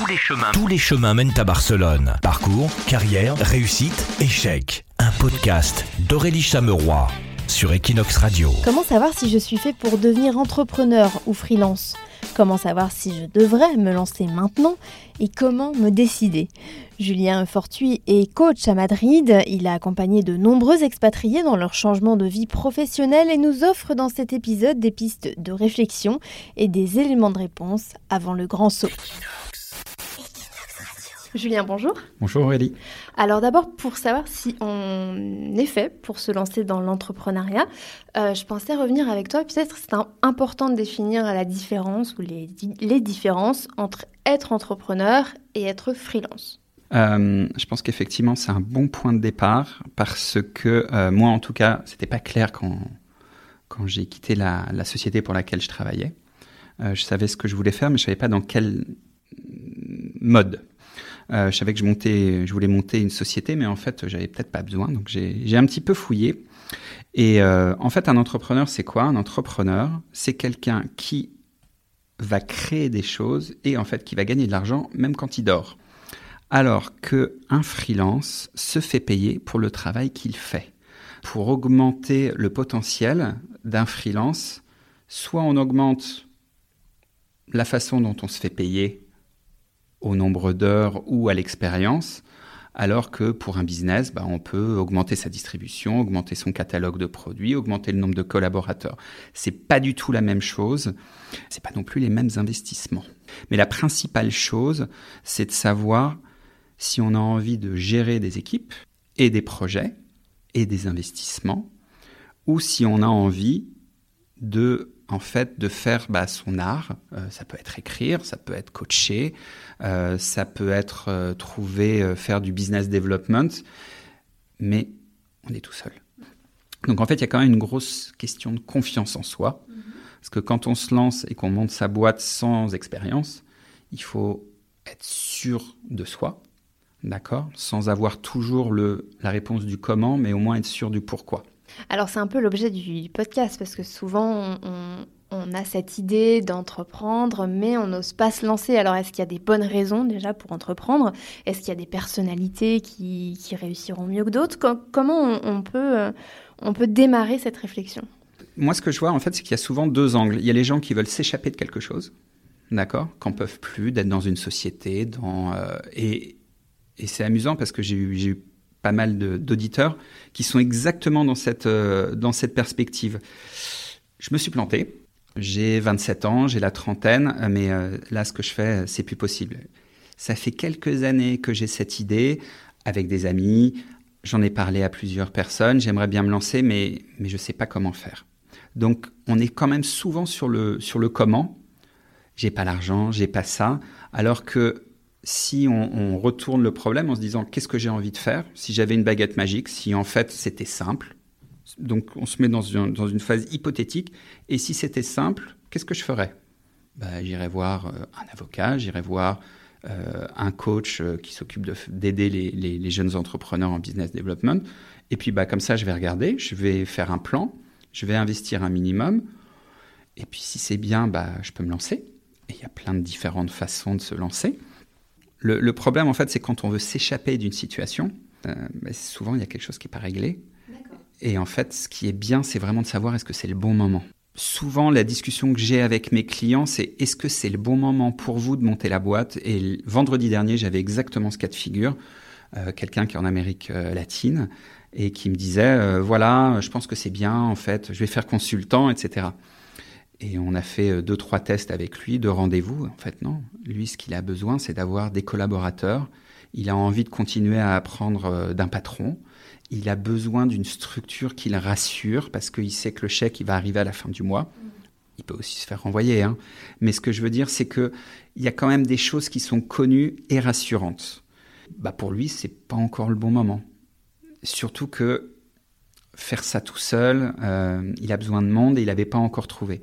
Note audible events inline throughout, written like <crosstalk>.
Tous les chemins. Tous les chemins mènent à Barcelone. Parcours, carrière, réussite, échec. Un podcast d'Aurélie Chameroy sur Equinox Radio. Comment savoir si je suis fait pour devenir entrepreneur ou freelance? Comment savoir si je devrais me lancer maintenant? Et comment me décider? Julien Fortuit est coach à Madrid. Il a accompagné de nombreux expatriés dans leur changement de vie professionnelle et nous offre dans cet épisode des pistes de réflexion et des éléments de réponse avant le grand saut. Julien, bonjour. Bonjour Aurélie. Alors d'abord, pour savoir si on est fait pour se lancer dans l'entrepreneuriat, euh, je pensais revenir avec toi. Peut-être c'est important de définir la différence ou les, les différences entre être entrepreneur et être freelance. Euh, je pense qu'effectivement, c'est un bon point de départ parce que euh, moi, en tout cas, c'était pas clair quand, quand j'ai quitté la, la, société pour laquelle je travaillais. je savais ce que je voulais faire, mais je savais pas dans quel mode. Euh, je savais que je, montais, je voulais monter une société, mais en fait, j'avais peut-être pas besoin. Donc, j'ai un petit peu fouillé. Et euh, en fait, un entrepreneur, c'est quoi? Un entrepreneur, c'est quelqu'un qui va créer des choses et en fait qui va gagner de l'argent même quand il dort. Alors que un freelance se fait payer pour le travail qu'il fait. Pour augmenter le potentiel d'un freelance, soit on augmente la façon dont on se fait payer au nombre d'heures ou à l'expérience, alors que pour un business, bah, on peut augmenter sa distribution, augmenter son catalogue de produits, augmenter le nombre de collaborateurs. C'est pas du tout la même chose. C'est pas non plus les mêmes investissements. Mais la principale chose, c'est de savoir si on a envie de gérer des équipes et des projets et des investissements, ou si on a envie de en fait de faire bah, son art. Euh, ça peut être écrire, ça peut être coacher, euh, ça peut être euh, trouver, faire du business development, mais on est tout seul. Donc en fait, il y a quand même une grosse question de confiance en soi, mm-hmm. parce que quand on se lance et qu'on monte sa boîte sans expérience, il faut être sûr de soi, d'accord, sans avoir toujours le, la réponse du comment, mais au moins être sûr du pourquoi. Alors c'est un peu l'objet du podcast parce que souvent on, a cette idée d'entreprendre mais on n'ose pas se lancer. Alors est-ce qu'il y a des bonnes raisons déjà pour entreprendre? Est-ce qu'il y a des personnalités qui, réussiront mieux que d'autres? Comment on, peut, euh, on peut démarrer cette réflexion? Moi ce que je vois en fait c'est qu'il y a souvent deux angles. Il y a les gens qui veulent s'échapper de quelque chose, d'accord, qu'en peuvent plus d'être dans une société, euh, et, et c'est amusant parce que j'ai eu pas mal d'auditeurs qui sont exactement dans cette, euh, dans cette perspective. Je me suis planté. J'ai 27 ans, j'ai la trentaine, mais euh, là, ce que je fais, c'est plus possible. Ça fait quelques années que j'ai cette idée avec des amis. J'en ai parlé à plusieurs personnes. J'aimerais bien me lancer, mais, mais je ne sais pas comment faire. Donc, on est quand même souvent sur le, sur le comment. J'ai pas l'argent, j'ai pas ça. Alors que si on, retourne le problème en se disant qu'est-ce que j'ai envie de faire si j'avais une baguette magique, si en fait c'était simple? Donc on se met dans une, phase hypothétique. Et si c'était simple, qu'est-ce que je ferais? Bah, J'irais voir euh, un avocat, j'irais voir euh, un coach euh, qui s'occupe d'aider les, jeunes entrepreneurs en business development. Et puis bah, comme ça, je vais regarder, je vais faire un plan, je vais investir un minimum. Et puis si c'est bien, bah, je peux me lancer. Et il y a plein de différentes façons de se lancer. Le, problème, en fait, c'est quand on veut s'échapper d'une situation, euh, bah, souvent il y a quelque chose qui n'est pas réglé. Et en fait, ce qui est bien, c'est vraiment de savoir est-ce que c'est le bon moment. Souvent, la discussion que j'ai avec mes clients, c'est est-ce que c'est le bon moment pour vous de monter la boîte? Et vendredi dernier, j'avais exactement ce cas de figure. Euh, quelqu'un qui est en Amérique euh, latine et qui me disait voilà, je pense que c'est bien, en fait, je vais faire consultant, etc. Et on a fait euh, deux, trois tests avec lui, deux rendez-vous. En fait, non. Lui, ce qu'il a besoin, c'est d'avoir des collaborateurs. Il a envie de continuer à apprendre euh, d'un patron. Il a besoin d'une structure qui le rassure parce qu'il sait que le chèque, il va arriver à la fin du mois. Il peut aussi se faire renvoyer. Hein. Mais ce que je veux dire, c'est qu'il y a quand même des choses qui sont connues et rassurantes. Bah pour lui, c'est pas encore le bon moment. Surtout que faire ça tout seul, euh, il a besoin de monde et il n'avait pas encore trouvé.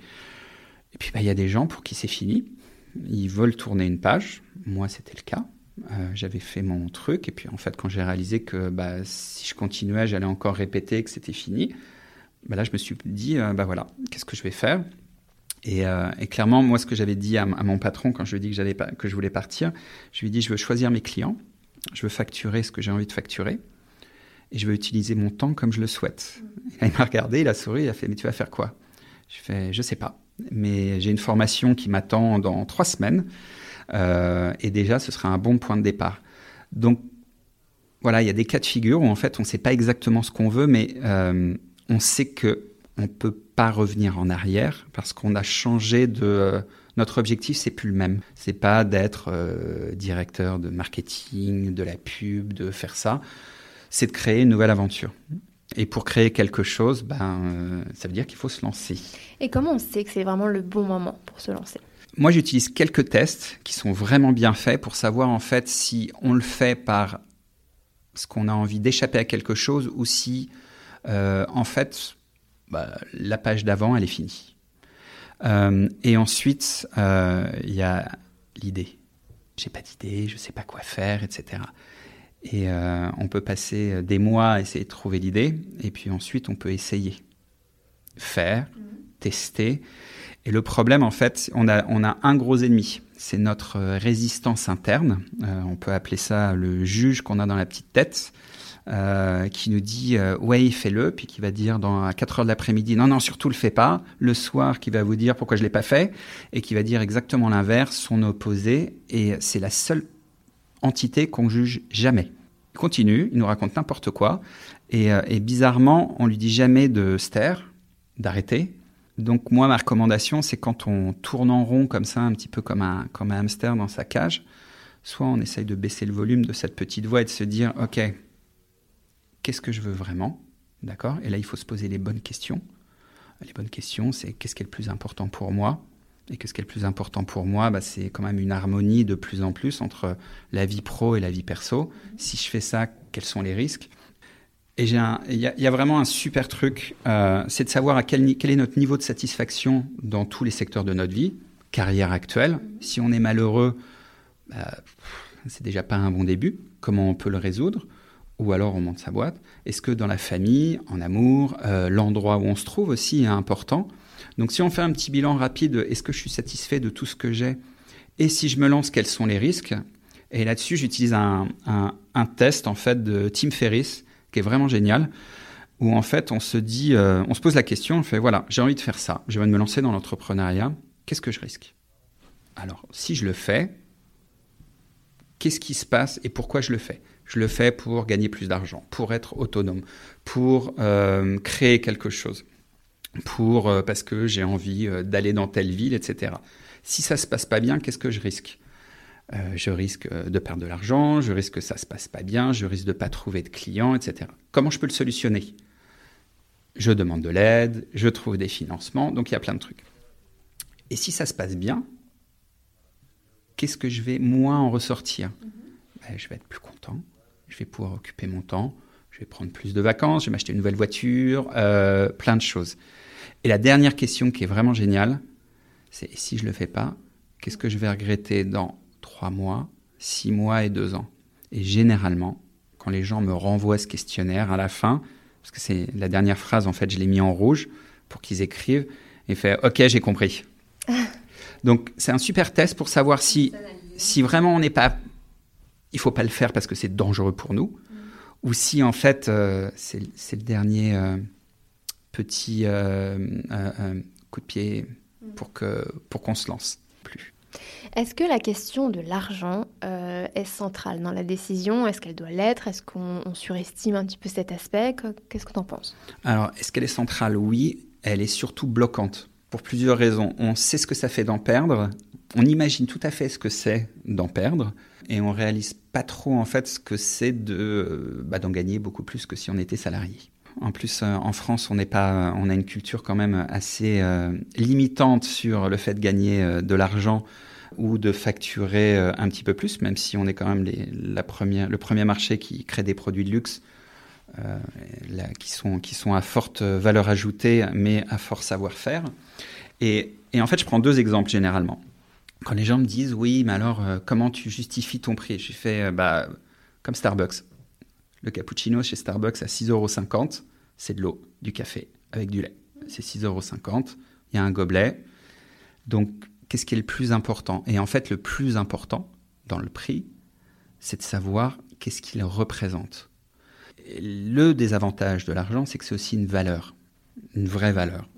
Et puis, bah, il y a des gens pour qui c'est fini. Ils veulent tourner une page. Moi, c'était le cas. Euh, j'avais fait mon truc. Et puis, en fait, quand j'ai réalisé que bah, si je continuais, j'allais encore répéter que c'était fini, bah, là, je me suis dit, euh, bah voilà, qu'est-ce que je vais faire? Et, clairement, moi, ce que j'avais dit à, mon patron quand je lui ai dit que, j'allais, que je voulais partir, je lui ai dit, je veux choisir mes clients, je veux facturer ce que j'ai envie de facturer, et je veux utiliser mon temps comme je le souhaite. il m'a regardé, il a souri, il a fait, mais tu vas faire quoi? Je fais, je sais pas, mais j'ai une formation qui m'attend dans trois semaines, euh, et déjà, ce sera un bon point de départ. Donc, voilà, il y a des cas de figure où en fait, on ne sait pas exactement ce qu'on veut, mais euh, on sait que on peut pas revenir en arrière parce qu'on a changé de euh, notre objectif, c'est plus le même. C'est pas d'être directeur de marketing, de la pub, de faire ça c'est de créer une nouvelle aventure. Et pour créer quelque chose, ben, euh, ça veut dire qu'il faut se lancer. Et comment on sait que c'est vraiment le bon moment pour se lancer? Moi, j'utilise quelques tests qui sont vraiment bien faits pour savoir en fait si on le fait par ce qu'on a envie d'échapper à quelque chose ou si euh, en fait bah, la page d'avant elle est finie. Euh, et ensuite, il y a l'idée. J'ai pas d'idée, je sais pas quoi faire, etc. Et euh, on peut passer des mois à essayer de trouver l'idée, et puis ensuite on peut essayer, faire, mhm. tester. Et le problème, en fait, on a, on a un gros ennemi, c'est notre résistance interne. Euh, on peut appeler ça le juge qu'on a dans la petite tête, euh, qui nous dit ouais, fais-le, puis qui va dire dans à 4 heures de l'après-midi non, non, surtout le fais pas. Le soir, qui va vous dire pourquoi je l'ai pas fait, et qui va dire exactement l'inverse, son opposé. Et c'est la seule entité qu'on juge jamais. Il continue, il nous raconte n'importe quoi, euh, et, bizarrement, on lui dit jamais de se d'arrêter. Donc moi, ma recommandation, c'est quand on tourne en rond comme ça, un petit peu comme un, comme un hamster dans sa cage, soit on essaye de baisser le volume de cette petite voix et de se dire, OK, qu'est-ce que je veux vraiment? D'accord? Et là, il faut se poser les bonnes questions. Les bonnes questions, c'est qu'est-ce qui est le plus important pour moi? Et que ce qui est le plus important pour moi, bah, c'est quand même une harmonie de plus en plus entre la vie pro et la vie perso. Si je fais ça, quels sont les risques? Et il y, y, a vraiment un super truc, euh, c'est de savoir à quel, quel, est notre niveau de satisfaction dans tous les secteurs de notre vie, carrière actuelle. Si on est malheureux, bah, c'est déjà pas un bon début. Comment on peut le résoudre? Ou alors on monte sa boîte. Est-ce que dans la famille, en amour, euh, l'endroit où on se trouve aussi est important? Donc si on fait un petit bilan rapide, est-ce que je suis satisfait de tout ce que j'ai Et si je me lance, quels sont les risques? Et là-dessus, j'utilise un, test en fait de Tim Ferriss qui est vraiment génial, où en fait on se dit, euh, on se pose la question, on fait voilà, j'ai envie de faire ça, je vais me lancer dans l'entrepreneuriat, qu'est-ce que je risque? Alors si je le fais, qu'est-ce qui se passe et pourquoi je le fais? Je le fais pour gagner plus d'argent, pour être autonome, pour euh, créer quelque chose pour euh, parce que j'ai envie euh, d'aller dans telle ville, etc. Si ça se passe pas bien, qu'est-ce que je risque? Euh, Je risque de perdre de l'argent, je risque que ça se passe pas bien, je risque de pas trouver de clients, etc. Comment je peux le solutionner? Je demande de l'aide, je trouve des financements, donc il y a plein de trucs. Et si ça se passe bien, qu'est-ce que je vais moins en ressortir? Ben, Je vais être plus content, je vais pouvoir occuper mon temps, je vais prendre plus de vacances, je vais m'acheter une nouvelle voiture, plein de choses. Et la dernière question qui est vraiment géniale, c'est si je ne le fais pas, qu'est-ce que je vais regretter dans trois mois, six mois et deux ans? Et généralement, quand les gens me renvoient ce questionnaire à la fin, parce que c'est la dernière phrase, en fait, je l'ai mis en rouge pour qu'ils écrivent, et fait OK, j'ai compris. <laughs> Donc c'est un super test pour savoir si, si vraiment on n'est pas, il faut pas le faire parce que c'est dangereux pour nous, mm. ou si en fait euh, c'est le dernier. Euh, petit euh, coup de pied pour que pour qu'on se lance plus. Est-ce que la question de l'argent euh, est centrale dans la décision? Est-ce qu'elle doit l'être? Est-ce qu'on surestime un petit peu cet aspect? Qu'est-ce que tu en penses? Alors, est-ce qu'elle est centrale? Oui, elle est surtout bloquante pour plusieurs raisons. On sait ce que ça fait d'en perdre, on imagine tout à fait ce que c'est d'en perdre, et on réalise pas trop en fait ce que c'est de bah, d'en gagner beaucoup plus que si on était salarié. En plus, euh, en France, on n'est pas, on a une culture quand même assez euh, limitante sur le fait de gagner euh, de l'argent ou de facturer un petit peu plus, même si on est quand même la première, le premier marché qui crée des produits de luxe qui, sont, qui sont à forte valeur ajoutée, mais à fort savoir-faire. Et, et, en fait, je prends deux exemples généralement. Quand les gens me disent, oui, mais alors, comment tu justifies ton prix? Je fais, bah, comme Starbucks. Le cappuccino chez Starbucks à 6,50 euros, c'est de l'eau, du café avec du lait. C'est 6,50 euros. Il y a un gobelet. Donc, qu'est-ce qui est le plus important? Et en fait, le plus important dans le prix, c'est de savoir qu'est-ce qu'il représente. le désavantage de l'argent, c'est que c'est aussi une valeur, une vraie valeur.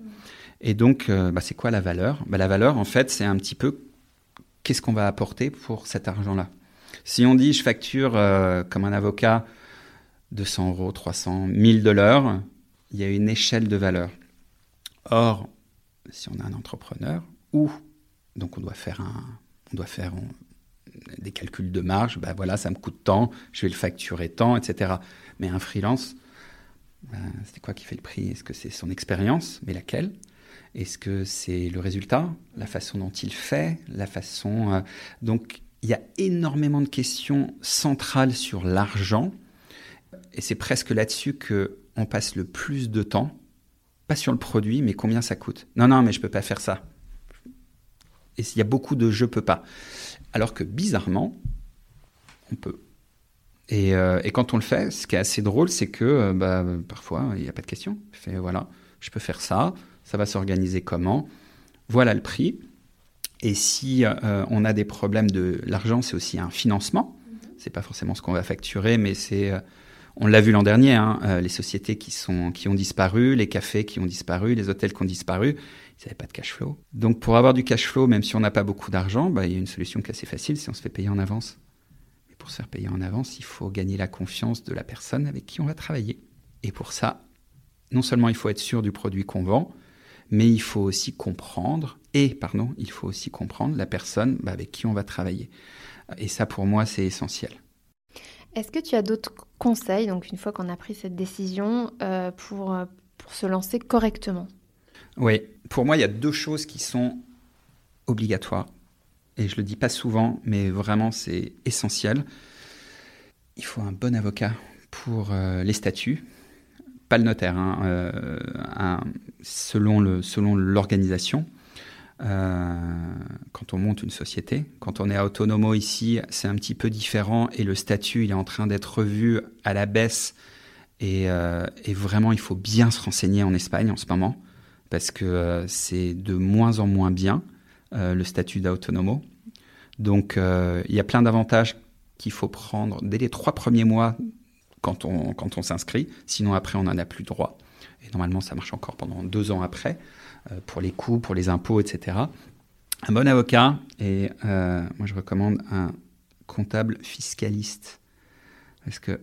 Et donc, euh, bah, c'est quoi la valeur? Bah, La valeur, en fait, c'est un petit peu qu'est-ce qu'on va apporter pour cet argent-là. Si on dit je facture euh, comme un avocat 200 euros, 300, 1000 dollars, il y a une échelle de valeur. Or, si on a un entrepreneur, ou donc on doit faire un, on doit faire des calculs de marge, ben voilà, ça me coûte tant, je vais le facturer tant, etc. Mais un freelance, ben, c'est quoi qui fait le prix? Est-ce que c'est son expérience? Mais laquelle? Est-ce que c'est le résultat? La façon dont il fait? La façon. Euh, donc, il y a énormément de questions centrales sur l'argent. Et c'est presque là-dessus qu'on passe le plus de temps. Pas sur le produit, mais combien ça coûte. Non, non, mais je peux pas faire ça. Et il y a beaucoup de je peux pas. Alors que bizarrement, on peut. Et, euh, et, quand on le fait, ce qui est assez drôle, c'est que euh, bah, parfois, il n'y a pas de question. Je fais, voilà, je peux faire ça, ça va s'organiser comment, voilà le prix. Et si euh, on a des problèmes de l'argent, c'est aussi un financement. C'est pas forcément ce qu'on va facturer, mais c'est, on l'a vu l'an dernier, hein, les sociétés qui ont disparu, les cafés qui ont disparu, les hôtels qui ont disparu ils n'avaient pas de cash flow. Donc pour avoir du cash flow, même si on n'a pas beaucoup d'argent, bah, il y a une solution qui est assez facile, c'est on se fait payer en avance. Mais pour se faire payer en avance, il faut gagner la confiance de la personne avec qui on va travailler. Et pour ça, non seulement il faut être sûr du produit qu'on vend, mais il faut aussi comprendre, et pardon, il faut aussi comprendre la personne bah, avec qui on va travailler. Et ça, pour moi, c'est essentiel. Est-ce que tu as d'autres conseils, donc une fois qu'on a pris cette décision, euh, pour, euh, pour se lancer correctement? Oui, pour moi, il y a deux choses qui sont obligatoires. Et je le dis pas souvent, mais vraiment, c'est essentiel. Il faut un bon avocat pour euh, les statuts, pas le notaire, hein, selon l'organisation. Euh, quand on monte une société, quand on est autonomo ici, c'est un petit peu différent et le statut il est en train d'être revu à la baisse et, et, vraiment il faut bien se renseigner en Espagne en ce moment parce que euh, c'est de moins en moins bien euh, le statut d'autonomo. Donc euh, il y a plein d'avantages qu'il faut prendre dès les trois premiers mois quand on, quand on s'inscrit, sinon après on n'en a plus droit. Et normalement ça marche encore pendant deux ans après, pour les coûts, pour les impôts, etc. Un bon avocat, et moi je recommande un comptable fiscaliste, parce que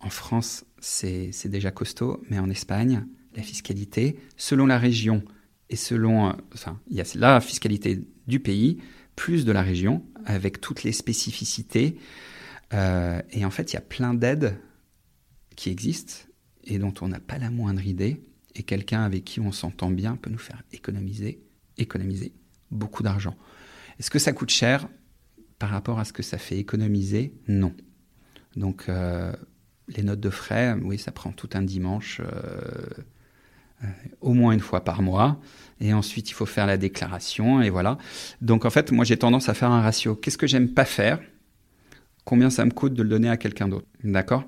en France c'est déjà costaud, mais en Espagne, la fiscalité selon la région et selon, euh, enfin, il y a la fiscalité du pays plus de la région avec toutes les spécificités. Euh, et en fait, il y a plein d'aides qui existent et dont on n'a pas la moindre idée. Et quelqu'un avec qui on s'entend bien peut nous faire économiser, économiser beaucoup d'argent. Est-ce que ça coûte cher par rapport à ce que ça fait économiser? Non. Donc, euh, les notes de frais, oui, ça prend tout un dimanche. Euh, au moins une fois par mois. Et ensuite, il faut faire la déclaration. Et voilà. Donc, en fait, moi, j'ai tendance à faire un ratio. Qu'est-ce que j'aime pas faire? Combien ça me coûte de le donner à quelqu'un d'autre? D'accord?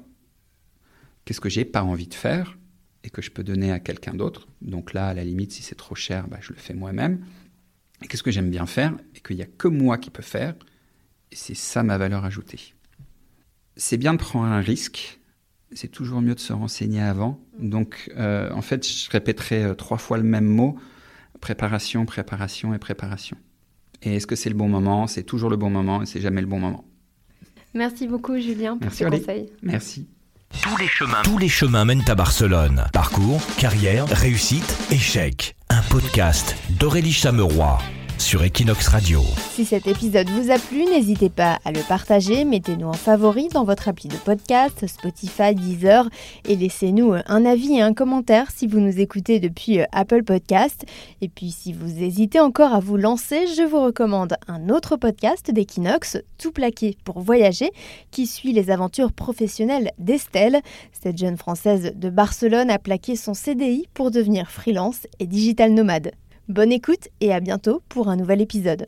Qu'est-ce que j'ai pas envie de faire? Et que je peux donner à quelqu'un d'autre Donc là, à la limite, si c'est trop cher, bah, je le fais moi-même. Et qu'est-ce que j'aime bien faire et qu'il n'y a que moi qui peux faire Et c'est ça ma valeur ajoutée. C'est bien de prendre un risque c'est toujours mieux de se renseigner avant. Donc, euh, en fait, je répéterai euh, trois fois le même mot préparation, préparation et préparation. Et est-ce que c'est le bon moment? C'est toujours le bon moment et c'est jamais le bon moment. Merci beaucoup, Julien, pour Merci, ces conseils. Merci. Tous les chemins, mènent à Barcelone. Parcours, carrière, réussite, échec. Un podcast d'Aurélie Chameroy sur Equinox Radio. Si cet épisode vous a plu, n'hésitez pas à le partager, mettez-nous en favori dans votre appli de podcast, Spotify, Deezer, et laissez-nous un avis et un commentaire si vous nous écoutez depuis euh, Apple Podcast. Et puis si vous hésitez encore à vous lancer, je vous recommande un autre podcast d'Equinox, Tout plaqué pour voyager, qui suit les aventures professionnelles d'Estelle. Cette jeune Française de Barcelone a plaqué son CDI pour devenir freelance et digital nomade. Bonne écoute et à bientôt pour un nouvel épisode.